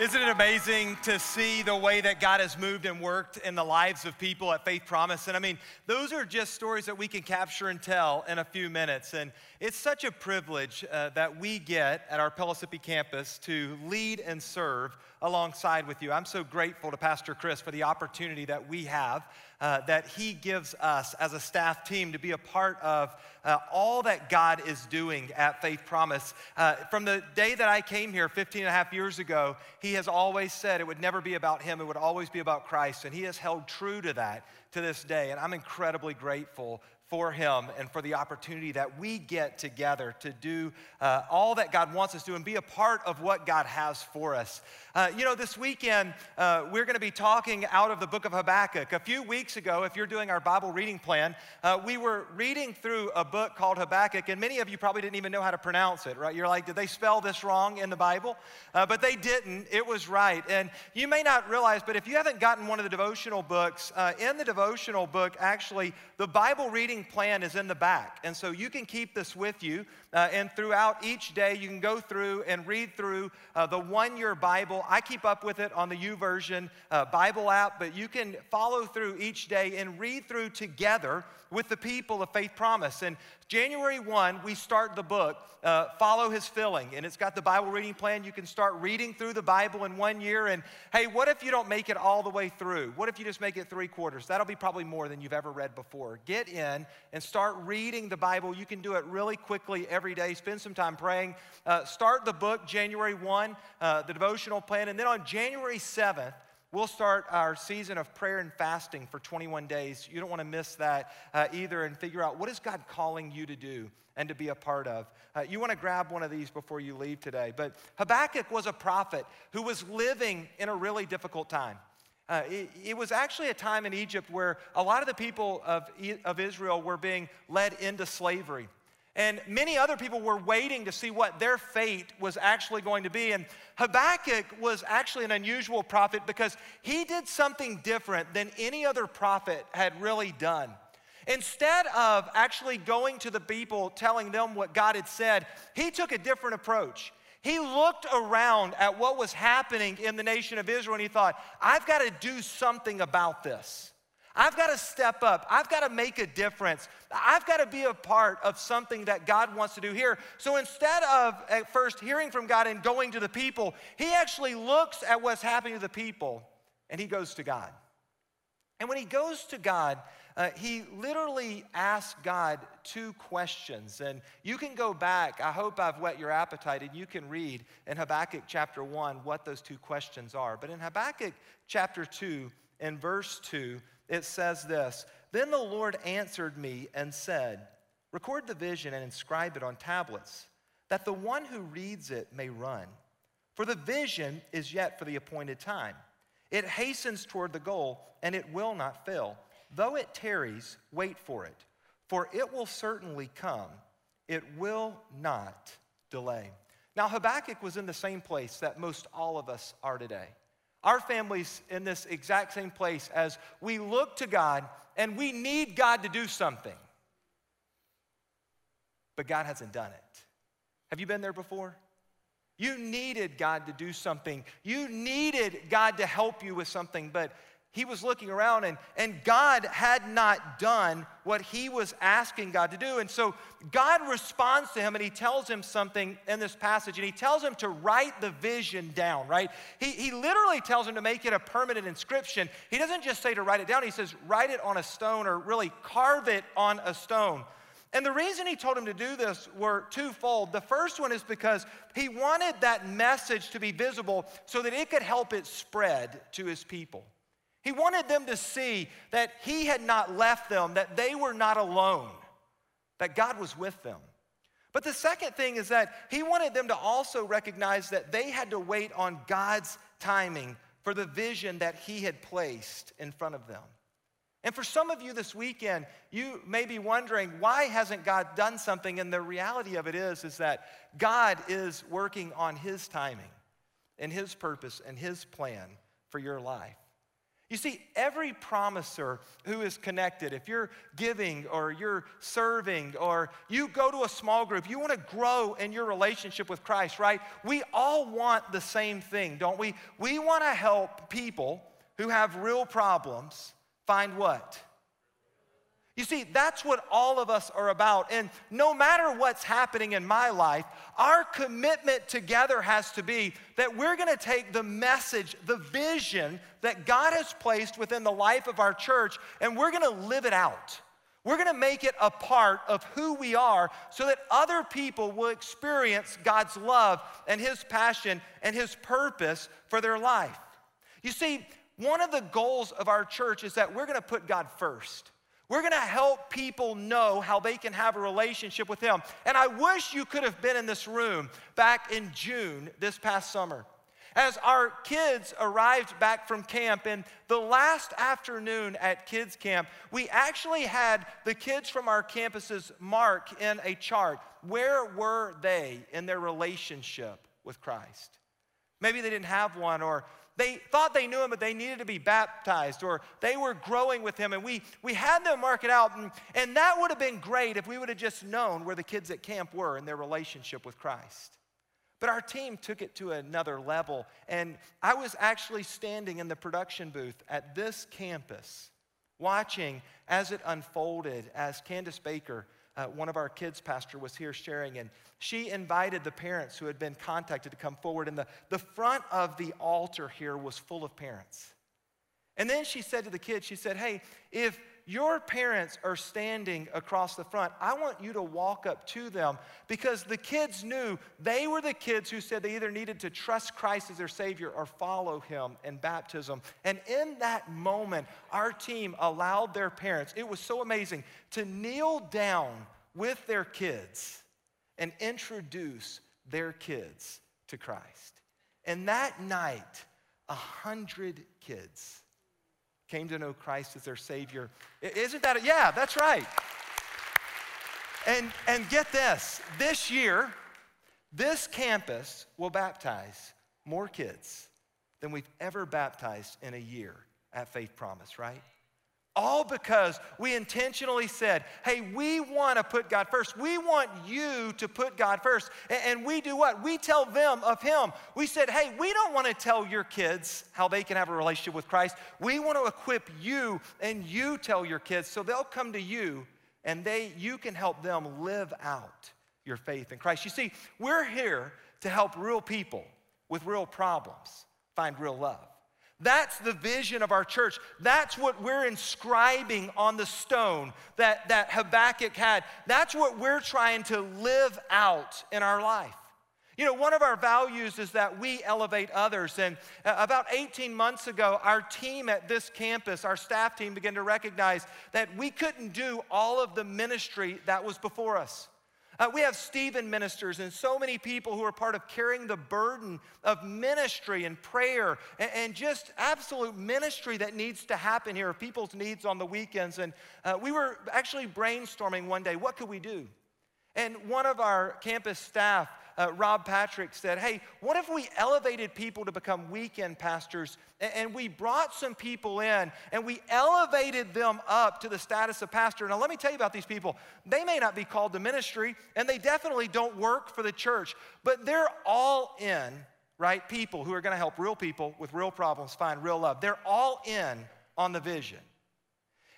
Isn't it amazing to see the way that God has moved and worked in the lives of people at Faith Promise? And I mean, those are just stories that we can capture and tell in a few minutes. And it's such a privilege uh, that we get at our Pellissippi campus to lead and serve alongside with you. I'm so grateful to Pastor Chris for the opportunity that we have, uh, that he gives us as a staff team to be a part of uh, all that God is doing at Faith Promise. Uh, from the day that I came here 15 and a half years ago, he has always said it would never be about him, it would always be about Christ. And he has held true to that to this day. And I'm incredibly grateful for him and for the opportunity that we get together to do uh, all that God wants us to and be a part of what God has for us. Uh, you know, this weekend, uh, we're going to be talking out of the book of Habakkuk. A few weeks ago, if you're doing our Bible reading plan, uh, we were reading through a book called Habakkuk, and many of you probably didn't even know how to pronounce it, right? You're like, did they spell this wrong in the Bible? Uh, but they didn't. It was right. And you may not realize, but if you haven't gotten one of the devotional books, uh, in the devotional book, actually, the Bible reading plan is in the back. And so you can keep this with you. Uh, and throughout each day, you can go through and read through uh, the one year Bible. I keep up with it on the YouVersion uh, Bible app, but you can follow through each day and read through together with the people of Faith Promise. And January 1, we start the book, uh, Follow His Filling, and it's got the Bible reading plan. You can start reading through the Bible in one year. And hey, what if you don't make it all the way through? What if you just make it three quarters? That'll be probably more than you've ever read before. Get in and start reading the Bible. You can do it really quickly every day. Spend some time praying. Uh, start the book January 1, uh, the devotional plan. And then on January 7th, We'll start our season of prayer and fasting for 21 days. You don't want to miss that uh, either and figure out what is God calling you to do and to be a part of. Uh, you want to grab one of these before you leave today. But Habakkuk was a prophet who was living in a really difficult time. Uh, it, it, was actually a time in Egypt where a lot of the people of, of Israel were being led into slavery. And many other people were waiting to see what their fate was actually going to be. And Habakkuk was actually an unusual prophet because he did something different than any other prophet had really done. Instead of actually going to the people, telling them what God had said, he took a different approach. He looked around at what was happening in the nation of Israel and he thought, I've got to do something about this. I've got to step up. I've got to make a difference. I've got to be a part of something that God wants to do here. So instead of at first hearing from God and going to the people, he actually looks at what's happening to the people and he goes to God. And when he goes to God, uh, he literally asks God two questions. And you can go back. I hope I've whet your appetite, and you can read in Habakkuk chapter 1 what those two questions are. But in Habakkuk chapter 2, in verse 2, it says this Then the Lord answered me and said, Record the vision and inscribe it on tablets, that the one who reads it may run. For the vision is yet for the appointed time. It hastens toward the goal, and it will not fail. Though it tarries, wait for it, for it will certainly come. It will not delay. Now, Habakkuk was in the same place that most all of us are today. Our family's in this exact same place as we look to God and we need God to do something. But God hasn't done it. Have you been there before? You needed God to do something. You needed God to help you with something, but he was looking around and, and God had not done what he was asking God to do. And so God responds to him and he tells him something in this passage and he tells him to write the vision down, right? He, he literally tells him to make it a permanent inscription. He doesn't just say to write it down, he says, write it on a stone or really carve it on a stone. And the reason he told him to do this were twofold. The first one is because he wanted that message to be visible so that it could help it spread to his people. He wanted them to see that he had not left them, that they were not alone, that God was with them. But the second thing is that he wanted them to also recognize that they had to wait on God's timing for the vision that he had placed in front of them. And for some of you this weekend, you may be wondering, why hasn't God done something? And the reality of it is, is that God is working on his timing and his purpose and his plan for your life. You see, every promiser who is connected, if you're giving or you're serving or you go to a small group, you want to grow in your relationship with Christ, right? We all want the same thing, don't we? We want to help people who have real problems find what? You see, that's what all of us are about. And no matter what's happening in my life, our commitment together has to be that we're gonna take the message, the vision that God has placed within the life of our church, and we're gonna live it out. We're gonna make it a part of who we are so that other people will experience God's love and His passion and His purpose for their life. You see, one of the goals of our church is that we're gonna put God first. We're gonna help people know how they can have a relationship with Him. And I wish you could have been in this room back in June this past summer. As our kids arrived back from camp, and the last afternoon at kids' camp, we actually had the kids from our campuses mark in a chart where were they in their relationship with Christ. Maybe they didn't have one, or they thought they knew him, but they needed to be baptized, or they were growing with him. And we, we had them mark it out. And, and that would have been great if we would have just known where the kids at camp were in their relationship with Christ. But our team took it to another level. And I was actually standing in the production booth at this campus, watching as it unfolded, as Candace Baker uh, one of our kids' pastor was here sharing, and she invited the parents who had been contacted to come forward. And the, the front of the altar here was full of parents. And then she said to the kids, she said, Hey, if your parents are standing across the front, I want you to walk up to them because the kids knew they were the kids who said they either needed to trust Christ as their Savior or follow Him in baptism. And in that moment, our team allowed their parents, it was so amazing, to kneel down with their kids and introduce their kids to Christ. And that night, a hundred kids came to know Christ as their Savior. Isn't that, a, yeah, that's right. And, and get this this year, this campus will baptize more kids than we've ever baptized in a year at Faith Promise, right? All because we intentionally said, hey, we want to put God first. We want you to put God first. And we do what? We tell them of Him. We said, hey, we don't want to tell your kids how they can have a relationship with Christ. We want to equip you and you tell your kids so they'll come to you and they, you can help them live out your faith in Christ. You see, we're here to help real people with real problems find real love. That's the vision of our church. That's what we're inscribing on the stone that, that Habakkuk had. That's what we're trying to live out in our life. You know, one of our values is that we elevate others. And uh, about 18 months ago, our team at this campus, our staff team, began to recognize that we couldn't do all of the ministry that was before us. Uh, we have Stephen ministers and so many people who are part of carrying the burden of ministry and prayer and, and just absolute ministry that needs to happen here, people's needs on the weekends. And uh, we were actually brainstorming one day what could we do? And one of our campus staff uh, Rob Patrick said, Hey, what if we elevated people to become weekend pastors and, and we brought some people in and we elevated them up to the status of pastor? Now, let me tell you about these people. They may not be called to ministry and they definitely don't work for the church, but they're all in, right? People who are going to help real people with real problems find real love. They're all in on the vision.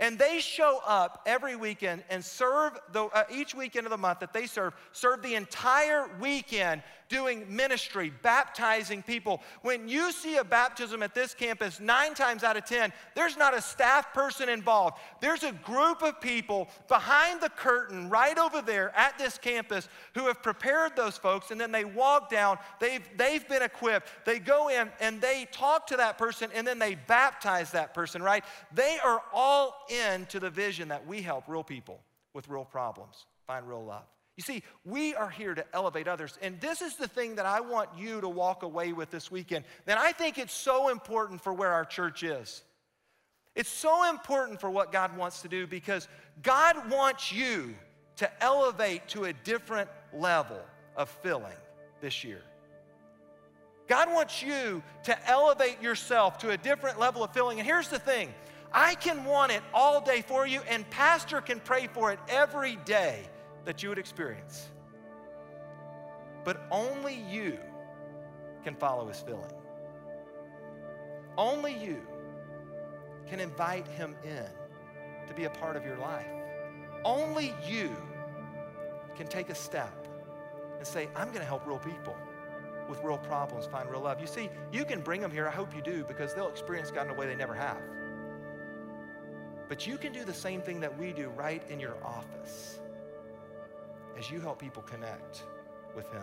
And they show up every weekend and serve the, uh, each weekend of the month that they serve, serve the entire weekend doing ministry, baptizing people. When you see a baptism at this campus, nine times out of 10, there's not a staff person involved. There's a group of people behind the curtain right over there at this campus who have prepared those folks, and then they walk down. They've, they've been equipped. They go in and they talk to that person, and then they baptize that person, right? They are all in to the vision that we help real people with real problems find real love. You see, we are here to elevate others. And this is the thing that I want you to walk away with this weekend. And I think it's so important for where our church is. It's so important for what God wants to do because God wants you to elevate to a different level of filling this year. God wants you to elevate yourself to a different level of filling. And here's the thing I can want it all day for you, and Pastor can pray for it every day that you would experience. But only you can follow his filling. Only you can invite him in to be a part of your life. Only you can take a step and say, I'm going to help real people with real problems find real love. You see, you can bring them here. I hope you do because they'll experience God in a way they never have. But you can do the same thing that we do right in your office as you help people connect with Him.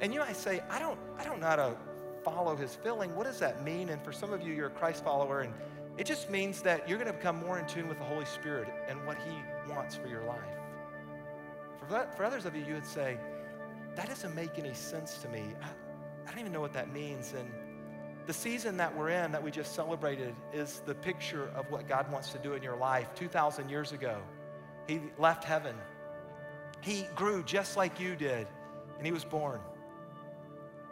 And you might say, I don't, I don't know how to follow His filling. What does that mean? And for some of you, you're a Christ follower, and it just means that you're going to become more in tune with the Holy Spirit and what He wants for your life. For, for others of you, you would say, that doesn't make any sense to me. I, I don't even know what that means. And the season that we're in, that we just celebrated, is the picture of what God wants to do in your life. 2,000 years ago, He left heaven. He grew just like you did, and He was born.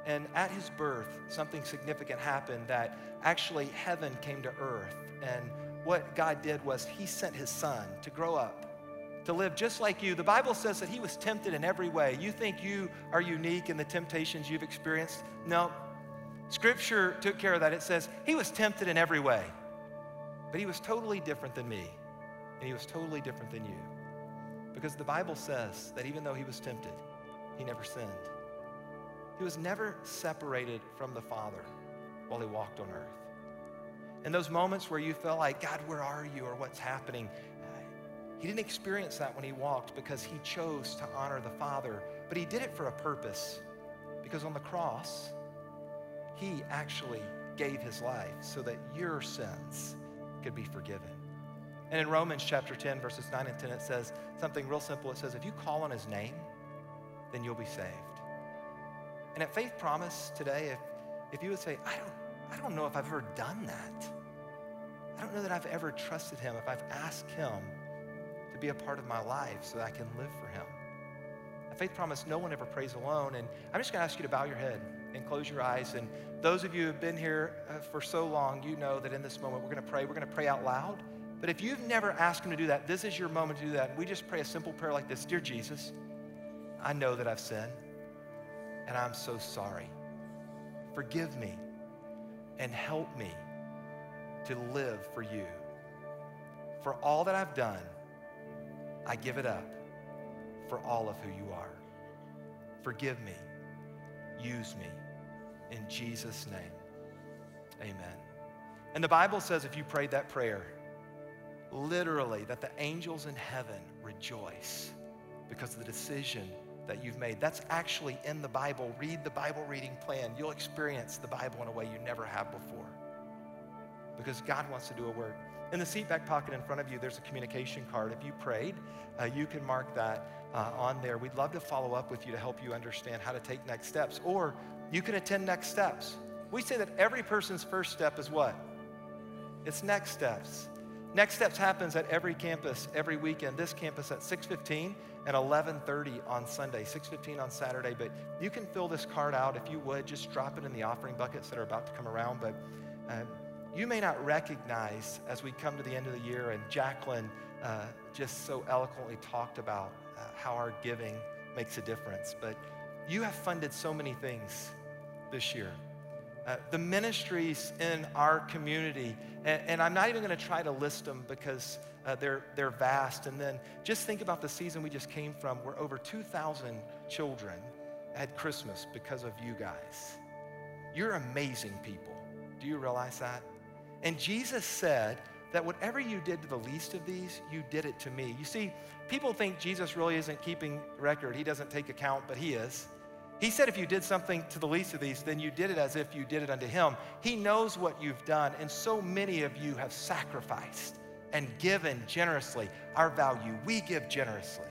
And at His birth, something significant happened that actually heaven came to earth. And what God did was He sent His Son to grow up to live just like you. The Bible says that he was tempted in every way. You think you are unique in the temptations you've experienced? No. Scripture took care of that. It says he was tempted in every way, but he was totally different than me, and he was totally different than you. Because the Bible says that even though he was tempted, he never sinned. He was never separated from the Father while he walked on earth. In those moments where you felt like, God, where are you, or what's happening? He didn't experience that when he walked because he chose to honor the Father, but he did it for a purpose. Because on the cross, he actually gave his life so that your sins could be forgiven. And in Romans chapter 10, verses 9 and 10, it says something real simple. It says, if you call on his name, then you'll be saved. And at Faith Promise today, if, if you would say, I don't, I don't know if I've ever done that. I don't know that I've ever trusted him, if I've asked him to be a part of my life so that I can live for Him. A faith promise no one ever prays alone. And I'm just going to ask you to bow your head and close your eyes. And those of you who have been here uh, for so long, you know that in this moment we're going to pray. We're going to pray out loud. But if you've never asked Him to do that, this is your moment to do that. We just pray a simple prayer like this Dear Jesus, I know that I've sinned, and I'm so sorry. Forgive me and help me to live for you. For all that I've done, I give it up for all of who you are. Forgive me. Use me. In Jesus' name, amen. And the Bible says if you prayed that prayer, literally, that the angels in heaven rejoice because of the decision that you've made. That's actually in the Bible. Read the Bible reading plan. You'll experience the Bible in a way you never have before because God wants to do a work. In the seat back pocket in front of you, there's a communication card. If you prayed, uh, you can mark that uh, on there. We'd love to follow up with you to help you understand how to take next steps. Or you can attend next steps. We say that every person's first step is what? It's next steps. Next steps happens at every campus every weekend. This campus at 6:15 and 11:30 on Sunday, 6:15 on Saturday. But you can fill this card out if you would. Just drop it in the offering buckets that are about to come around. But uh, you may not recognize as we come to the end of the year, and Jacqueline uh, just so eloquently talked about uh, how our giving makes a difference, but you have funded so many things this year. Uh, the ministries in our community, and, and I'm not even going to try to list them because uh, they're, they're vast. And then just think about the season we just came from where over 2,000 children had Christmas because of you guys. You're amazing people. Do you realize that? And Jesus said that whatever you did to the least of these, you did it to me. You see, people think Jesus really isn't keeping record. He doesn't take account, but he is. He said, if you did something to the least of these, then you did it as if you did it unto him. He knows what you've done, and so many of you have sacrificed and given generously. Our value, we give generously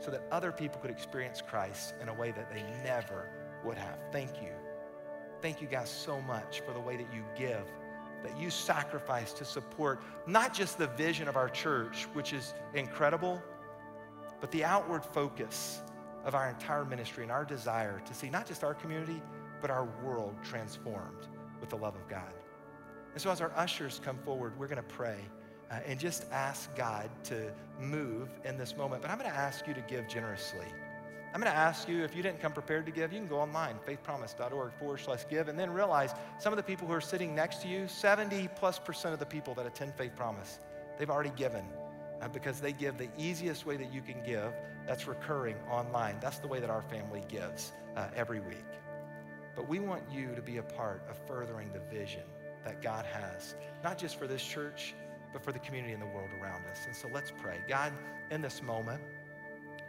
so that other people could experience Christ in a way that they never would have. Thank you. Thank you guys so much for the way that you give, that you sacrifice to support not just the vision of our church, which is incredible, but the outward focus of our entire ministry and our desire to see not just our community, but our world transformed with the love of God. And so, as our ushers come forward, we're going to pray uh, and just ask God to move in this moment. But I'm going to ask you to give generously. I'm going to ask you if you didn't come prepared to give, you can go online, faithpromise.org forward slash give, and then realize some of the people who are sitting next to you, 70 plus percent of the people that attend Faith Promise, they've already given uh, because they give the easiest way that you can give. That's recurring online. That's the way that our family gives uh, every week. But we want you to be a part of furthering the vision that God has, not just for this church, but for the community and the world around us. And so let's pray. God, in this moment,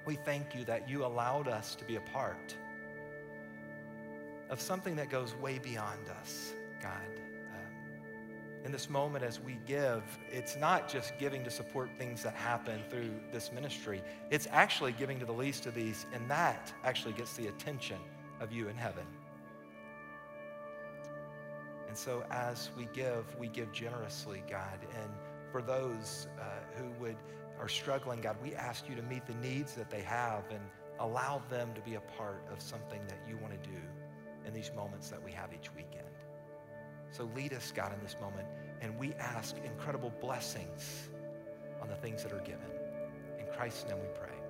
we thank you that you allowed us to be a part of something that goes way beyond us, God. In this moment, as we give, it's not just giving to support things that happen through this ministry, it's actually giving to the least of these, and that actually gets the attention of you in heaven. And so, as we give, we give generously, God. And for those uh, who would are struggling, God, we ask you to meet the needs that they have and allow them to be a part of something that you want to do in these moments that we have each weekend. So lead us, God, in this moment, and we ask incredible blessings on the things that are given. In Christ's name we pray.